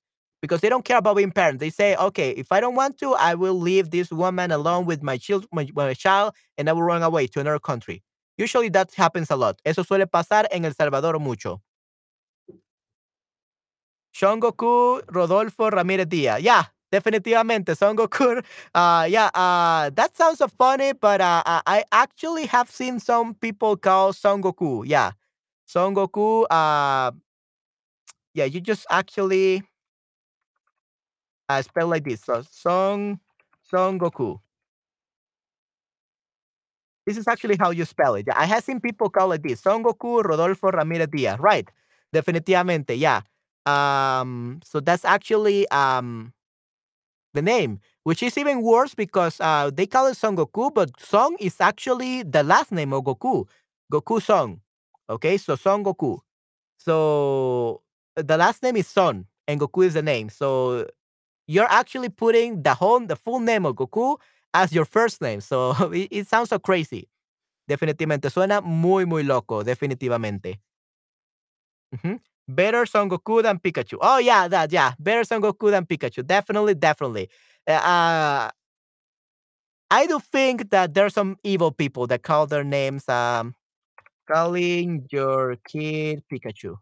because they don't care about being parents. They say, okay, if I don't want to, I will leave this woman alone with my child, my, my child, and I will run away to another country. Usually that happens a lot. Eso suele pasar en El Salvador mucho. Son Goku, Rodolfo Ramírez Díaz. Yeah, definitivamente. Son Goku. [LAUGHS] Uh, yeah, uh, that sounds so funny, but uh, uh, I actually have seen some people call Son Goku. Yeah. Son Goku. Uh, yeah, you just actually uh, spell like this. So Son, Son Goku. This is actually how you spell it. I have seen people call it this. Son Goku Rodolfo Ramirez Diaz. Right. Definitivamente. Yeah. Um, so that's actually um the name, which is even worse because uh they call it Son Goku, but Son is actually the last name of Goku. Goku Son. Okay, so Son Goku. So the last name is Son and Goku is the name. So you're actually putting the whole the full name of Goku as your first name. So [LAUGHS] it, it sounds so crazy. Definitivamente. Suena muy, muy loco. Definitivamente. Mhm. Better Son Goku than Pikachu. Oh yeah, that yeah. Better Son Goku than Pikachu. Definitely, definitely. Uh, uh, I do think that there's some evil people that call their names um calling your kid Pikachu.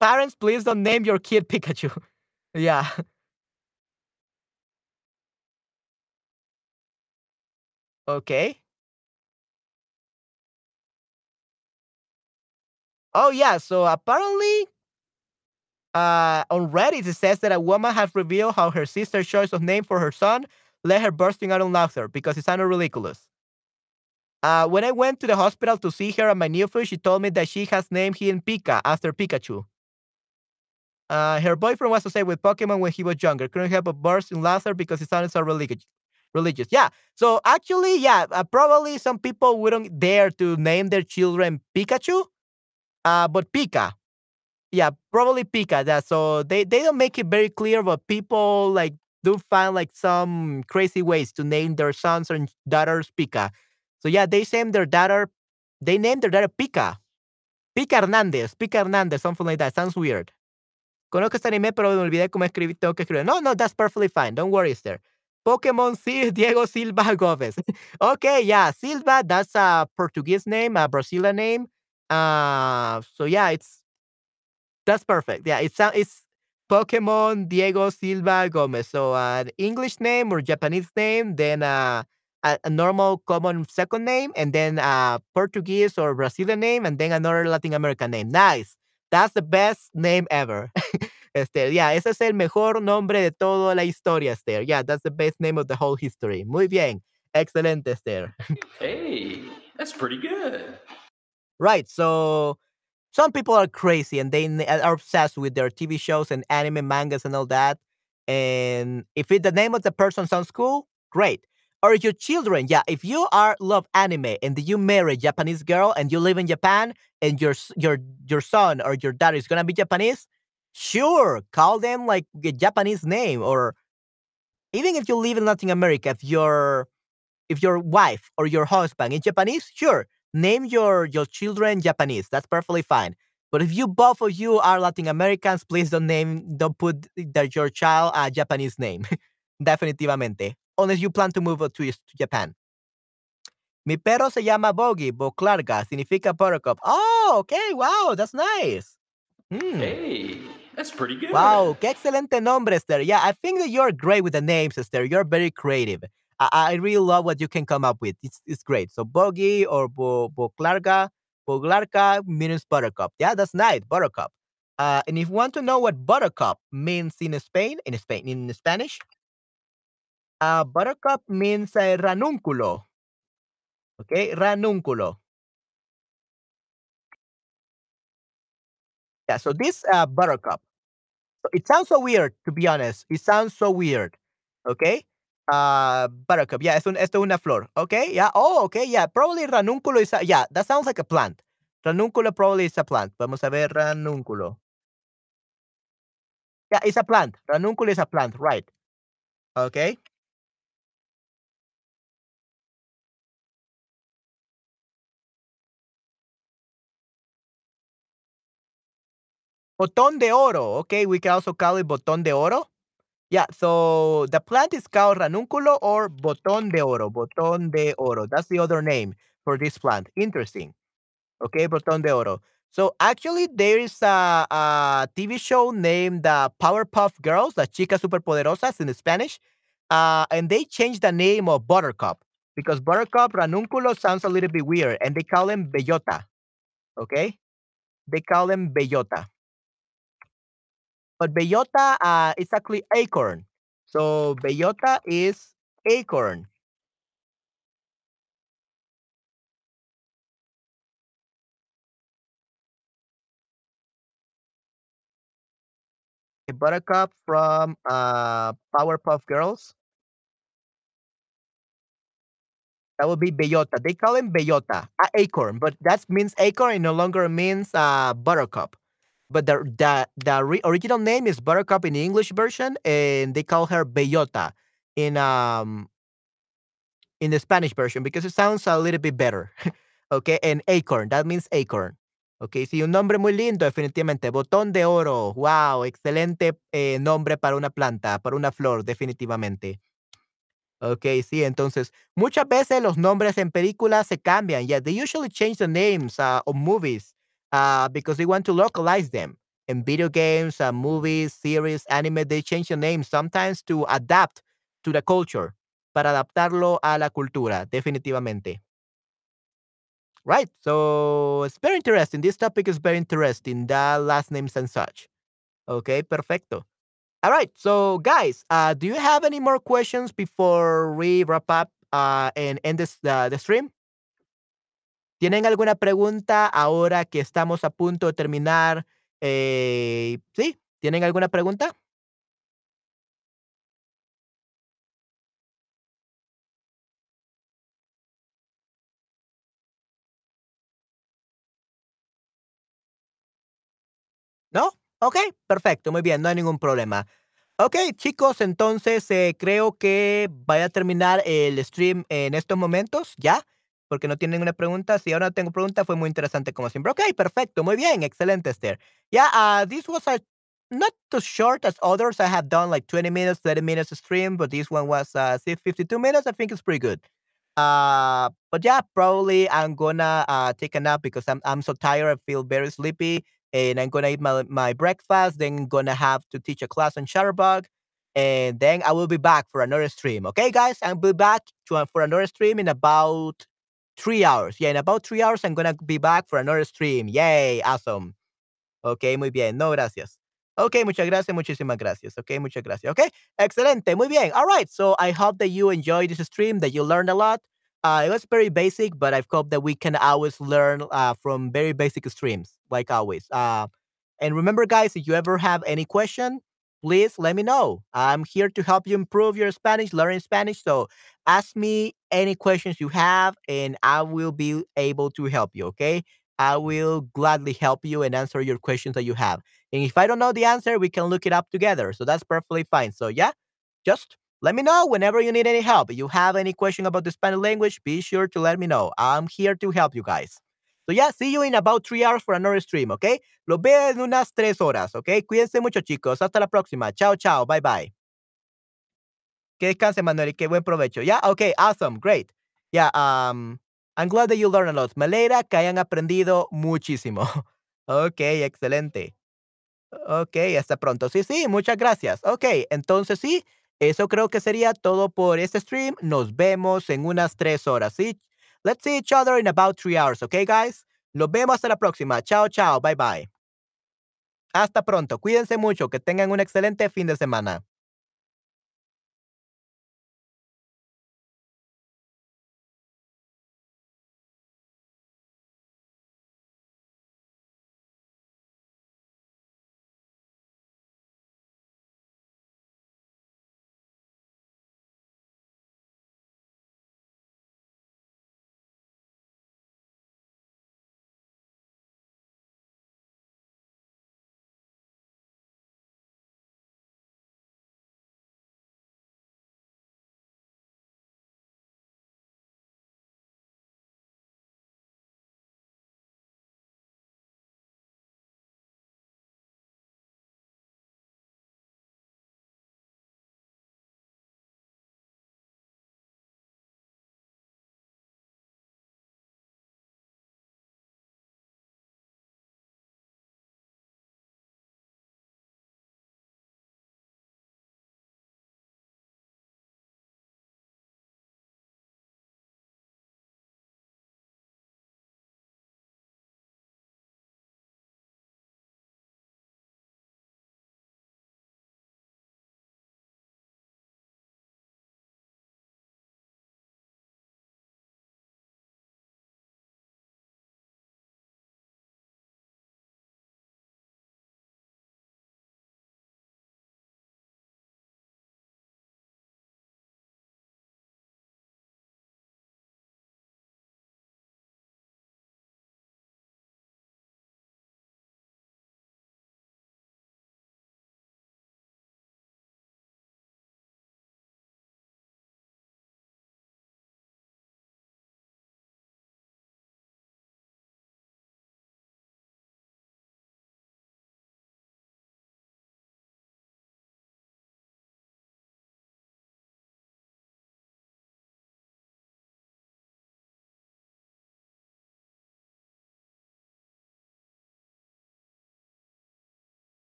Parents, please don't name your kid Pikachu. [LAUGHS] yeah. Okay. Oh yeah. So apparently, uh, on Reddit it says that a woman has revealed how her sister's choice of name for her son led her bursting out in laughter because it sounded ridiculous. Uh, when I went to the hospital to see her and my nephew, she told me that she has named him Pika after Pikachu. Uh, her boyfriend was to say with Pokemon when he was younger. Couldn't help but burst in laughter because he sounded so religious. Religious, yeah. So actually, yeah, uh, probably some people wouldn't dare to name their children Pikachu, uh, but Pika. Yeah, probably Pika. That so they they don't make it very clear, but people like do find like some crazy ways to name their sons and daughters Pika. So yeah, they named their daughter. They named their daughter Pika. Pika Hernandez. Pika Hernandez. Something like that. Sounds weird. Conozco este anime, pero me olvidé cómo escribir, tengo que escribir. No, no, that's perfectly fine. Don't worry, Esther. Pokemon [LAUGHS] Sil Diego Silva Gomez. [LAUGHS] okay, yeah, Silva, that's a Portuguese name, a Brazilian name. Uh, so yeah, it's that's perfect. Yeah, it's it's Pokemon Diego Silva Gomez. So uh, an English name or Japanese name, then uh, a, a normal common second name, and then a Portuguese or Brazilian name, and then another Latin American name. Nice. That's the best name ever. [LAUGHS] Este, yeah, ese es el mejor nombre de toda la historia, Esther. Yeah, that's the best name of the whole history. Muy bien. Excelente, Esther. Hey, that's pretty good. right. So some people are crazy and they are obsessed with their TV shows and anime mangas and all that. And if it, the name of the person sounds cool, great. Or your children, yeah. If you are love anime and you marry a Japanese girl and you live in Japan and your your your son or your daughter is gonna be Japanese, sure, call them like a Japanese name. Or even if you live in Latin America, if your if your wife or your husband is Japanese, sure, name your your children Japanese. That's perfectly fine. But if you both of you are Latin Americans, please don't name don't put that your child a Japanese name. [LAUGHS] Definitivamente. Unless you plan to move to, to Japan. Mi perro se llama Boggy, Boclarga, significa buttercup. Oh, okay, wow, that's nice. Hmm. Hey, that's pretty good. Wow, qué excelente nombre, Esther. Yeah, I think that you're great with the names, Esther. You're very creative. I, I really love what you can come up with. It's, it's great. So Boggy or Bo, Boclarga, Boglárka means buttercup. Yeah, that's nice, buttercup. Uh, and if you want to know what buttercup means in Spain, in Spain, in Spanish, uh, buttercup means uh, ranúnculo. Okay, ranúnculo. Yeah, so this uh, buttercup So it sounds so weird, to be honest. It sounds so weird. Okay. Uh, buttercup. Yeah, es un, esto es una flor. Okay. Yeah. Oh, okay. Yeah. Probably ranúnculo is a, yeah, that sounds like a plant. Ranúnculo probably is a plant. Vamos a ver ranúnculo. Yeah, it's a plant. Ranúnculo is a plant, right? Okay. Botón de oro. Okay, we can also call it botón de oro. Yeah, so the plant is called ranúnculo or botón de oro. Botón de oro. That's the other name for this plant. Interesting. Okay, Botón de Oro. So actually, there is a, a TV show named uh, Powerpuff Girls, las chicas superpoderosas in Spanish, uh, and they changed the name of Buttercup because Buttercup Ranunculo sounds a little bit weird, and they call him Bellota. Okay, they call him Bellota. But bellota, uh, is actually acorn. So bellota is acorn. A buttercup from, uh, Powerpuff Girls. That would be bellota. They call him bellota, uh, acorn, but that means acorn, it no longer means, uh, buttercup. But the the the original name is Buttercup in the English version, and they call her Bellota in, um in the Spanish version because it sounds a little bit better. [LAUGHS] okay, and acorn, that means acorn. Ok, sí, un nombre muy lindo, definitivamente. Botón de oro, Wow, excelente, eh, nombre para una planta, para una flor, definitivamente. Ok, sí, entonces, muchas veces los nombres en películas se cambian. Yeah, they usually change the names, uh, of movies, uh, because they want to localize them. In video games, uh, movies, series, anime, they change the name sometimes to adapt to the culture, para adaptarlo a la cultura, definitivamente. Right, so it's very interesting. This topic is very interesting, the last names and such. Okay, perfecto. Alright, so guys, uh, do you have any more questions before we wrap up, uh, and end this the the stream? ¿Tienen alguna pregunta ahora que estamos a punto de terminar? Eh, ¿sí? ¿Tienen alguna pregunta? ¿No? Okey, perfecto, muy bien, no hay ningún problema. Okey, chicos, entonces, eh, creo que voy a terminar el stream en estos momentos, ¿ya? Porque no tienen ninguna pregunta. Si ahora tengo pregunta, fue muy interesante como siempre. Okey, perfecto, muy bien, excelente, Esther. Yeah, uh, this was a not too short as others. I have done like 20 minutes, 30 minutes stream, but this one was, uh, 52 minutes. I think it's pretty good. Uh, but yeah, probably I'm gonna, uh, take a nap because I'm I'm so tired. I feel very sleepy, and I'm gonna eat my my breakfast, then I'm gonna have to teach a class on Shutterbug, and then I will be back for another stream. Okay, guys? I'll be back to uh, for another stream in about 3 hours. Yeah, in about 3 hours, I'm gonna be back for another stream. Yay, awesome. Ok, muy bien. No, gracias. Ok, muchas gracias, muchísimas gracias. Ok, muchas gracias. Ok, excelente, muy bien. Alright, so I hope that you enjoyed this stream, that you learned a lot. Uh, it was very basic, but I hope that we can always learn, uh, from very basic streams, like always. Uh, and remember, guys, if you ever have any question, please let me know. I'm here to help you improve your Spanish, learning Spanish, so ask me any questions you have, and I will be able to help you, okay? I will gladly help you and answer your questions that you have. And if I don't know the answer, we can look it up together, so that's perfectly fine. So yeah, just let me know whenever you need any help. If you have any question about the Spanish language, be sure to let me know. I'm here to help you guys. So yeah, see you in about 3 hours for another stream, ¿okey? Los veo en unas 3 horas, ¿okey? Cuídense mucho, chicos. Hasta la próxima. Chao, chao. Bye, bye. Que descanse, Manuel, y que buen provecho. Yeah, okay, awesome, great. Yeah, um, I'm glad that you learned a lot. Me alegra que hayan aprendido muchísimo. [LAUGHS] Okey, excelente. Okey, hasta pronto. Sí, sí, muchas gracias. Okey, entonces sí, eso creo que sería todo por este stream. Nos vemos en unas 3 horas, ¿sí? Let's see each other in about 3 hours, okay, guys? Nos vemos hasta la próxima. Chao, chao. Bye, bye. Hasta pronto. Cuídense mucho. Que tengan un excelente fin de semana.